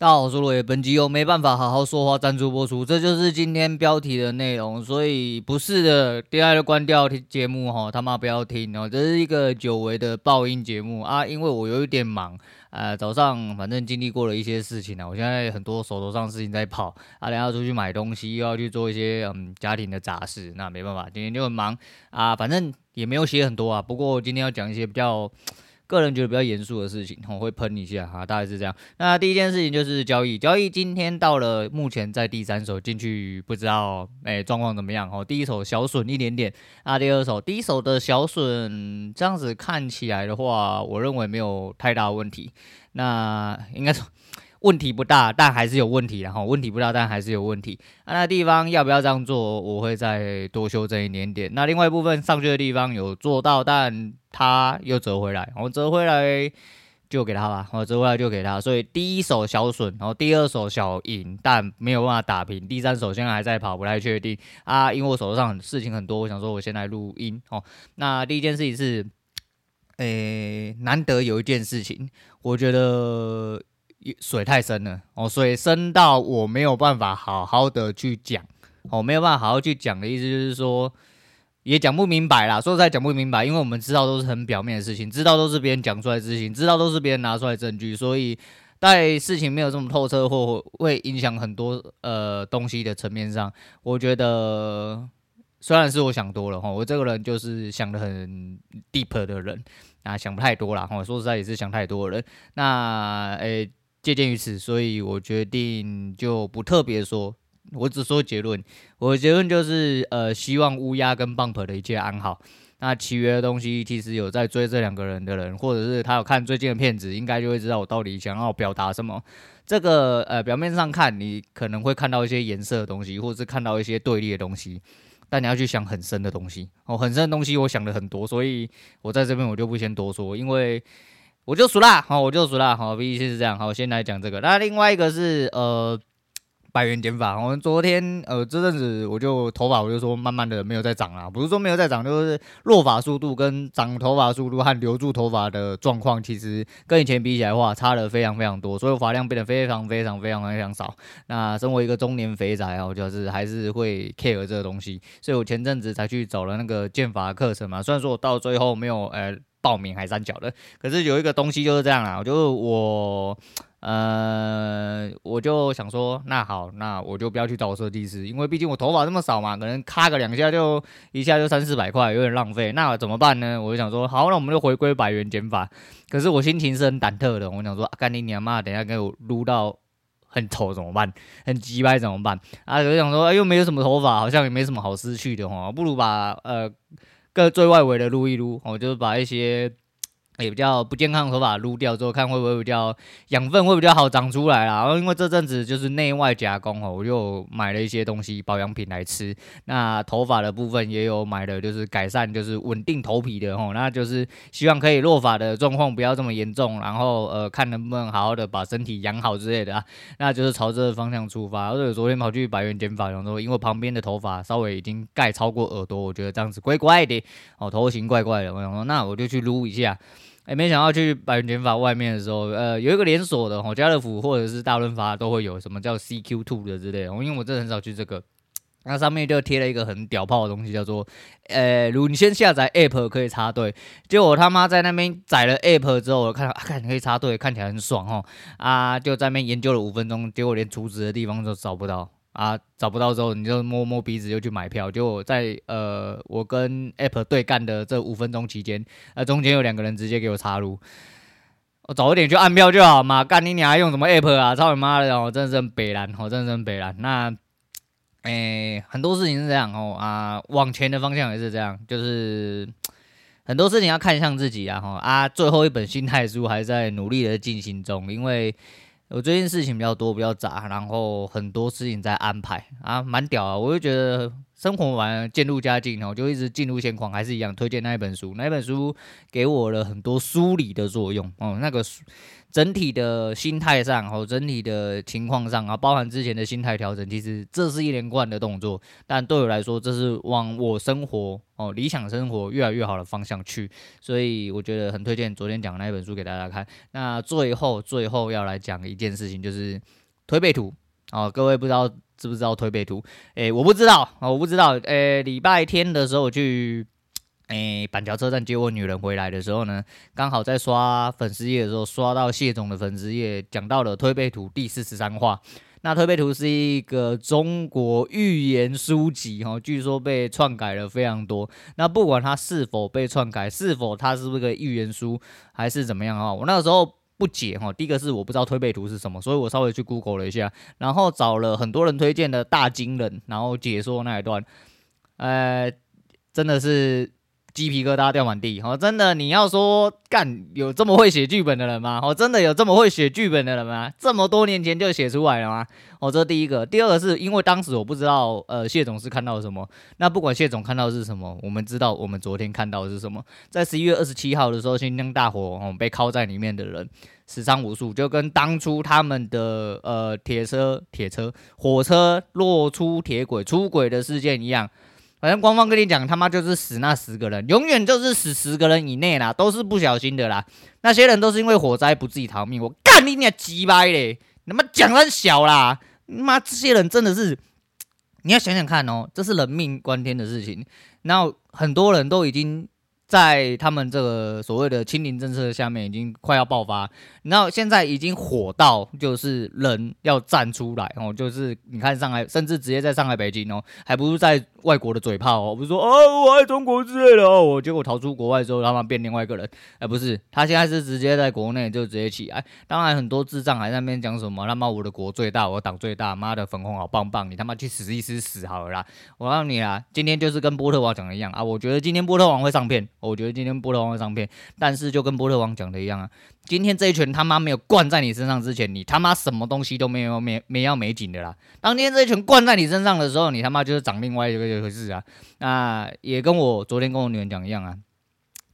大家好，我是罗爷。本集由没办法好好说话赞助播出，这就是今天标题的内容。所以不是的，第二个关掉节目哈，他妈不要听哦。这是一个久违的爆音节目啊，因为我有一点忙，呃，早上反正经历过了一些事情呢，我现在很多手头上事情在跑啊，等下出去买东西，又要去做一些嗯家庭的杂事，那没办法，今天就很忙啊。反正也没有写很多啊，不过今天要讲一些比较。个人觉得比较严肃的事情，我会喷一下哈，大概是这样。那第一件事情就是交易，交易今天到了，目前在第三手进去，不知道哎状况怎么样哦。第一手小损一点点，啊第二手第一手的小损，这样子看起来的话，我认为没有太大问题。那应该说。问题不大，但还是有问题。然后问题不大，但还是有问题。啊、那地方要不要这样做？我会再多修正一点点。那另外一部分上去的地方有做到，但他又折回来，我折回来就给他吧。我折回来就给他。所以第一手小损，然后第二手小赢，但没有办法打平。第三手现在还在跑，不太确定啊。因为我手上事情很多，我想说我先来录音哦。那第一件事情是，诶、难得有一件事情，我觉得。水太深了哦，水深到我没有办法好好的去讲哦，没有办法好好去讲的意思就是说，也讲不明白啦。说实在讲不明白，因为我们知道都是很表面的事情，知道都是别人讲出来的事情，知道都是别人拿出来证据，所以在事情没有这么透彻或会影响很多呃东西的层面上，我觉得虽然是我想多了哈，我这个人就是想得很 deep 的人啊，想不太多啦。哈。说实在也是想太多的人，那诶。借鉴于此，所以我决定就不特别说，我只说结论。我的结论就是，呃，希望乌鸦跟 Bump 的一切安好。那其余的东西，其实有在追这两个人的人，或者是他有看最近的片子，应该就会知道我到底想要表达什么。这个，呃，表面上看，你可能会看到一些颜色的东西，或者是看到一些对立的东西，但你要去想很深的东西哦，很深的东西，我想的很多，所以我在这边我就不先多说，因为。我就输啦，好，我就输啦，好，第一次是这样，好，先来讲这个。那另外一个是呃，百元减法。我们昨天呃这阵子我就头发，我就说慢慢的没有再长啦，不是说没有再长，就是落发速度跟长头发速度和留住头发的状况，其实跟以前比起来的话，差了非常非常多，所以发量变得非常非常非常非常少。那身为一个中年肥宅啊，我就是还是会 care 这个东西，所以我前阵子才去找了那个减发课程嘛。虽然说我到最后没有呃。报名还三角的，可是有一个东西就是这样啦，我就我呃，我就想说，那好，那我就不要去找设计师，因为毕竟我头发这么少嘛，可能咔个两下就一下就三四百块，有点浪费。那怎么办呢？我就想说，好，那我们就回归百元减法。可是我心情是很忐忑的，我想说，干、你娘妈，等下给我撸到很丑怎么办？很鸡掰怎么办？啊，我就想说，哎，又没有什么头发，好像也没什么好失去的哈，不如把呃。个最外围的撸一撸，我就是把一些。也比较不健康的头发撸掉之后，看会不会比较养分会比较好长出来啦。然后因为这阵子就是内外夹攻哦，我就买了一些东西保养品来吃。那头发的部分也有买的，就是改善就是稳定头皮的吼，那就是希望可以落发的状况不要这么严重。然后呃，看能不能好好的把身体养好之类的啊。那就是朝这个方向出发。而且昨天跑去百元剪发，然后因为旁边的头发稍微已经盖超过耳朵，我觉得这样子怪怪的哦，头型怪怪的。我想说，那我就去撸一下。哎，没想到去百元剪发外面的时候，呃，有一个连锁的，哦，家乐福或者是大润发都会有什么叫 CQ Two 的之类的。因为我真的很少去这个，那上面就贴了一个很屌炮的东西，叫做，呃，如你先下载 App 可以插队。结果我他妈在那边载了 App 之后，我看到啊，看可以插队，看起来很爽哦，啊，就在那边研究了五分钟，结果连储值的地方都找不到。啊，找不到之后，你就摸摸鼻子就去买票。就在呃，我跟 App 对干的这五分钟期间，呃，中间有两个人直接给我插入。我早一点去按票就好嘛，干你娘还用什么 App 啊？操你妈的！我真的是很北蓝，我真的是北蓝。那，诶、很多事情是这样哦啊，往前的方向也是这样，就是很多事情要看向自己啊哈啊，最后一本心态书还在努力的进行中，因为。我最近事情比较多，比较杂，然后很多事情在安排啊，蛮屌啊！我就觉得生活完渐入佳境，哦就一直进入现况，还是一样推荐那一本书。那一本书给我了很多梳理的作用哦。那个书整体的心态上，哦，整体的情况上啊，包含之前的心态调整，其实这是一连贯的动作。但对我来说，这是往我生活哦，理想生活越来越好的方向去。所以我觉得很推荐昨天讲的那一本书给大家看。那最后最后要来讲一件事情，就是推背图哦，各位不知道知不知道推背图？诶，我不知道啊，我不知道。诶，礼拜天的时候去。诶，板桥车站接我女人回来的时候呢，刚好在刷粉丝页的时候，刷到谢总的粉丝页，讲到了推背图第四十三话。那推背图是一个中国预言书籍，哈，据说被篡改了非常多。那不管它是否被篡改，是否它是不是个预言书，还是怎么样啊？我那个时候不解哈。第一个是我不知道推背图是什么，所以我稍微去 Google 了一下，然后找了很多人推荐的大金人，然后解说那一段，呃，真的是。鸡皮疙瘩掉满地，哦，真的，你要说干有这么会写剧本的人吗？哦，真的有这么会写剧本的人吗？这么多年前就写出来了吗？哦，这第一个，第二个是因为当时我不知道，呃，谢总是看到什么。那不管谢总看到是什么，我们知道我们昨天看到的是什么。在十一月二十七号的时候，新疆大火，哦，被铐在里面的人死伤无数，就跟当初他们的呃铁车、铁车、火车落出铁轨出轨的事件一样。反正官方跟你讲，他妈就是死那十个人，永远就是死十个人以内啦，都是不小心的啦。那些人都是因为火灾不自己逃命，我干你娘鸡掰嘞！你妈讲很小啦，你妈这些人真的是，你要想想看哦，这是人命关天的事情，然后很多人都已经。在他们这个所谓的清零政策下面，已经快要爆发，然后现在已经火到，就是人要站出来哦，就是你看上海，甚至直接在上海、北京哦，还不如在外国的嘴炮哦，不是说哦我爱中国之类的哦，我结果逃出国外之后，他们变另外一个人，哎不是，他现在是直接在国内就直接起来，当然很多智障还在那边讲什么他妈我的国最大，我党最大，妈的粉红好棒棒，你他妈去死一死死好了啦，我告诉你啦，今天就是跟波特王讲的一样啊，我觉得今天波特王会上片。我觉得今天波特王会上片，但是就跟波特王讲的一样啊，今天这一拳他妈没有灌在你身上之前，你他妈什么东西都没有没没要没紧的啦。当天这一拳灌在你身上的时候，你他妈就是长另外一个一回事啊。那也跟我昨天跟我女儿讲一样啊，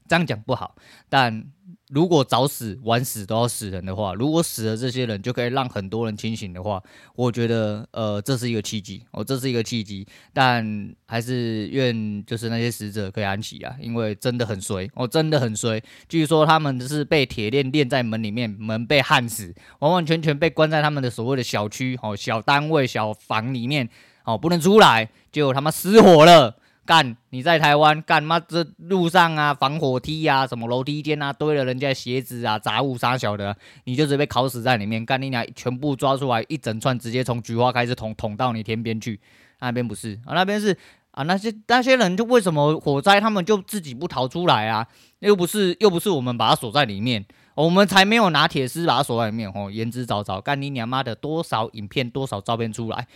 这样讲不好，但。如果早死晚死都要死人的话，如果死了这些人就可以让很多人清醒的话，我觉得呃这是一个契机哦，这是一个契机。但还是愿就是那些死者可以安息啊，因为真的很衰哦，真的很衰。据说他们是被铁链链在门里面，门被焊死，完完全全被关在他们的所谓的小区哦、小单位、小房里面哦，不能出来，结果他妈失火了。干！你在台湾干嘛？这路上啊，防火梯啊，什么楼梯间啊，堆了人家鞋子啊、杂物啥小的，你就直接被烤死在里面。干你俩全部抓出来，一整串直接从菊花开始捅捅到你天边去。那边不是啊，那边是啊，那些那些人就为什么火灾他们就自己不逃出来啊？又不是又不是我们把他锁在里面，我们才没有拿铁丝把他锁在里面哦，言之凿凿。干你娘妈的，多少影片，多少照片出来。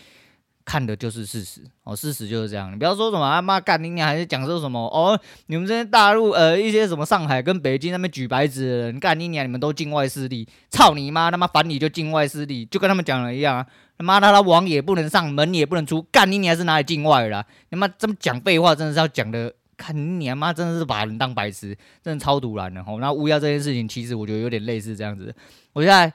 看的就是事实哦，事实就是这样。你不要说什么啊妈干你娘，还是讲说什么哦？你们这些大陆呃一些什么上海跟北京那边举白纸的人干你娘，你们都境外势力，操你妈他妈反你就境外势力，就跟他们讲的一样啊。他妈的，他网也不能上，门也不能出，干你娘是哪里境外了？你妈这么讲废话，真的是要讲的，看你娘妈真的是把人当白痴，真的超毒烂的吼。那乌鸦这件事情，其实我觉得有点类似这样子。我现在。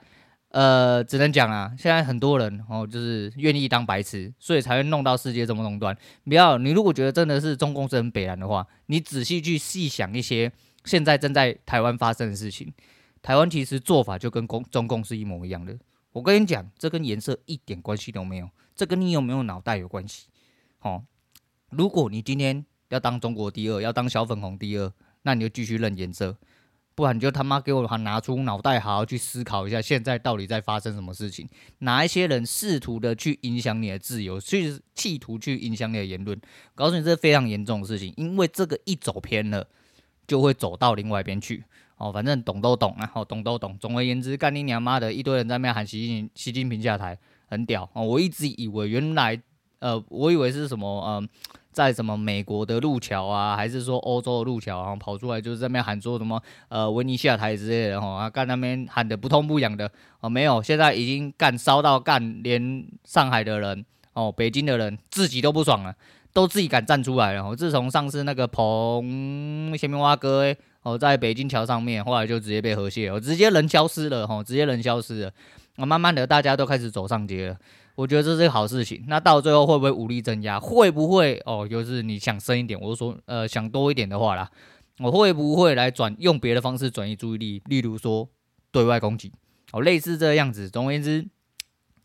呃，只能讲啊，现在很多人哦，就是愿意当白痴，所以才会弄到世界这么垄断。不要，你如果觉得真的是中共是很北蓝的话，你仔细去细想一些现在正在台湾发生的事情，台湾其实做法就跟共中共是一模一样的。我跟你讲，这跟颜色一点关系都没有，这跟你有没有脑袋有关系。哦，如果你今天要当中国第二，要当小粉红第二，那你就继续认颜色。不然你就他妈给我还拿出脑袋，好好去思考一下，现在到底在发生什么事情？哪一些人试图的去影响你的自由，去企图去影响你的言论？告诉你，这是非常严重的事情，因为这个一走偏了，就会走到另外一边去。哦，反正懂都懂啊，懂都懂。总而言之，干你娘妈的一堆人在那喊习近平，习近平下台，很屌哦。我一直以为原来，呃，我以为是什么，嗯、在什么美国的路桥啊，还是说欧洲的路桥啊，跑出来就是在那边喊说什么呃维尼下台之类的哈啊，干那边喊得不痛不痒的哦，没有，现在已经干烧到干，连上海的人哦，北京的人自己都不爽了，都自己敢站出来了。哦，自从上次那个彭前面蛙哥哦，在北京桥上面，后来就直接被和谐，哦，直接人消失了，哦，直接人消失了。啊，慢慢的大家都开始走上街了，我觉得这是个好事情。那到最后会不会武力镇压？会不会哦？就是你想深一点，我就说呃想多一点的话啦，我会不会来转用别的方式转移注意力？例如说对外攻击，哦，类似这个样子。总而言之，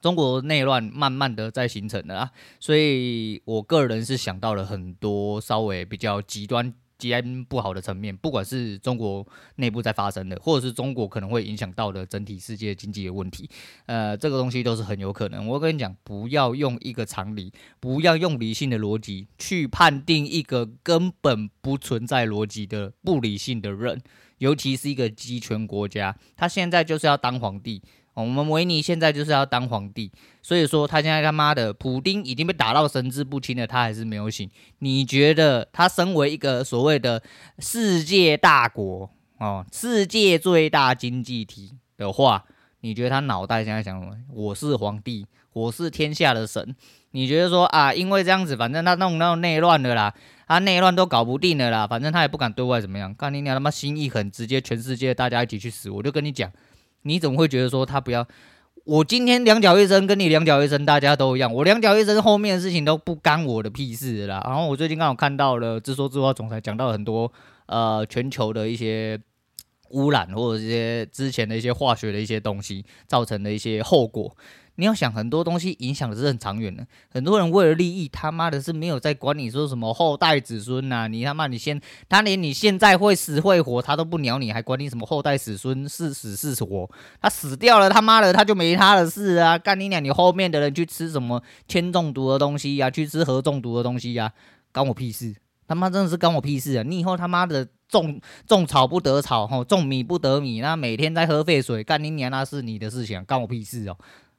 中国内乱慢慢的在形成了啊，所以我个人是想到了很多稍微比较极端。极不好的层面，不管是中国内部在发生的，或者是中国可能会影响到的整体世界经济的问题，呃，这个东西都是很有可能。我跟你讲，不要用一个常理，不要用理性的逻辑去判定一个根本不存在逻辑的不理性的人，尤其是一个集权国家，他现在就是要当皇帝。我们维尼现在就是要当皇帝，所以说他现在他妈的，普丁已经被打到神志不清了，他还是没有醒。你觉得他身为一个所谓的世界大国哦，世界最大经济体的话，你觉得他脑袋现在想什么？我是皇帝，我是天下的神。你觉得说啊，因为这样子，反正他弄到内乱了啦，他内乱都搞不定了啦，反正他也不敢对外怎么样。干你娘他妈心一狠，直接全世界大家一起去死，我就跟你讲。你怎么会觉得说他不要？我今天两脚一伸，跟你两脚一伸，大家都一样。我两脚一伸，后面的事情都不干我的屁事啦。然后我最近刚好看到了《自说自话总裁》讲到很多呃全球的一些污染，或者一些之前的一些化学的一些东西造成的一些后果。你要想很多东西影响的是很长远的，很多人为了利益，他妈的是没有在管你说什么后代子孙呐、你他妈你先，他连你现在会死会活他都不鸟你，还管你什么后代子孙是死是活？他死掉了，他妈的他就没他的事啊！干你俩，你后面的人去吃什么铅中毒的东西呀、啊？去吃核中毒的东西呀、啊？关我屁事！他妈真的是关我屁事啊！你以后他妈的种种草不得草，吼种米不得米，那每天在喝废水，干你娘那是你的事情，关我屁事哦！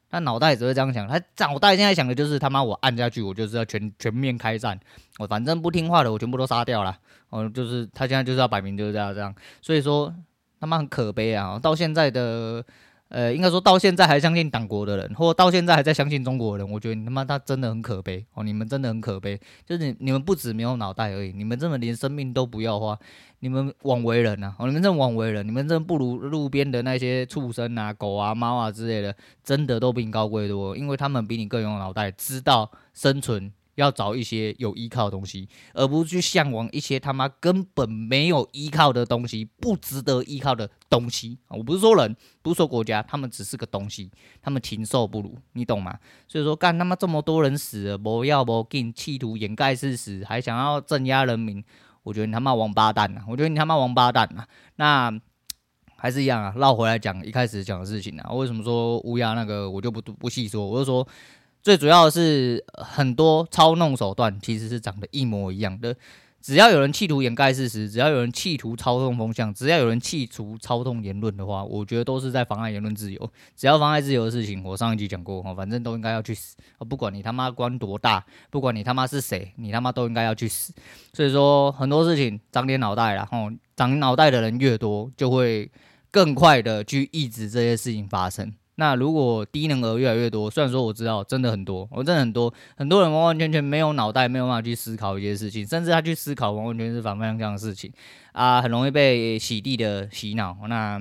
他脑袋只会这样想，他脑袋现在想的就是他妈我按下去，我就是要全全面开战，我反正不听话的我全部都杀掉了，哦，就是他现在就是要摆明就是这样这样，所以说他妈很可悲啊，到现在的。呃，应该说到现在还相信党国的人，或到现在还在相信中国人，我觉得你他妈他真的很可悲哦！你们真的很可悲，就是你，你们不止没有脑袋而已，你们真的连生命都不要花，你们枉为人呐！哦，你们真枉为人，你们真不如路边的那些畜生啊、狗啊、猫啊之类的，真的都比你高贵多，因为他们比你更有脑袋，知道生存。要找一些有依靠的东西，而不是去向往一些他妈根本没有依靠的东西，不值得依靠的东西。我不是说人，不是说国家，他们只是个东西，他们禽兽不如，你懂吗？所以说，干他妈这么多人死了，不要不紧，企图掩盖事实，还想要镇压人民，我觉得你他妈王八蛋呐！我觉得你他妈王八蛋呐！那还是一样啊，绕回来讲一开始讲的事情啊，为什么说乌鸦那个我就不不细说，我就说。最主要是很多操弄手段其实是长得一模一样的，只要有人企图掩盖事实，只要有人企图操纵风向，只要有人企图操纵言论的话，我觉得都是在妨碍言论自由。只要妨碍自由的事情，我上一集讲过哦，反正都应该要去死。不管你他妈官多大，不管你他妈是谁，你他妈都应该要去死。所以说很多事情长点脑袋啦，吼，长脑袋的人越多，就会更快的去抑制这些事情发生。那如果低能儿越来越多，虽然说我知道真的很多，我真的很多，很多人完完全全没有脑袋，没有办法去思考一些事情，甚至他去思考完完全是反方向的事情啊，很容易被洗地的洗脑。那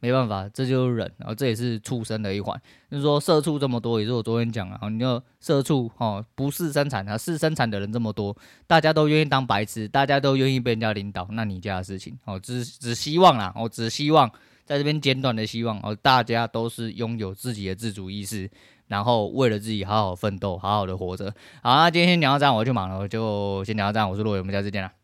没办法，这就是忍，然后这也是畜生的一环。就是说，社畜这么多，也是我昨天讲了，你就社畜哦，不是生产啊，是生产的人这么多，大家都愿意当白痴，大家都愿意被人家领导，那你家的事情哦，只只希望啦，我只希望。在这边简短的希望哦，大家都是拥有自己的自主意识，然后为了自己好好奋斗，好好的活着。好，那今天先聊到这，我就忙了，我就先聊到这。我是洛伟，我们下次见了。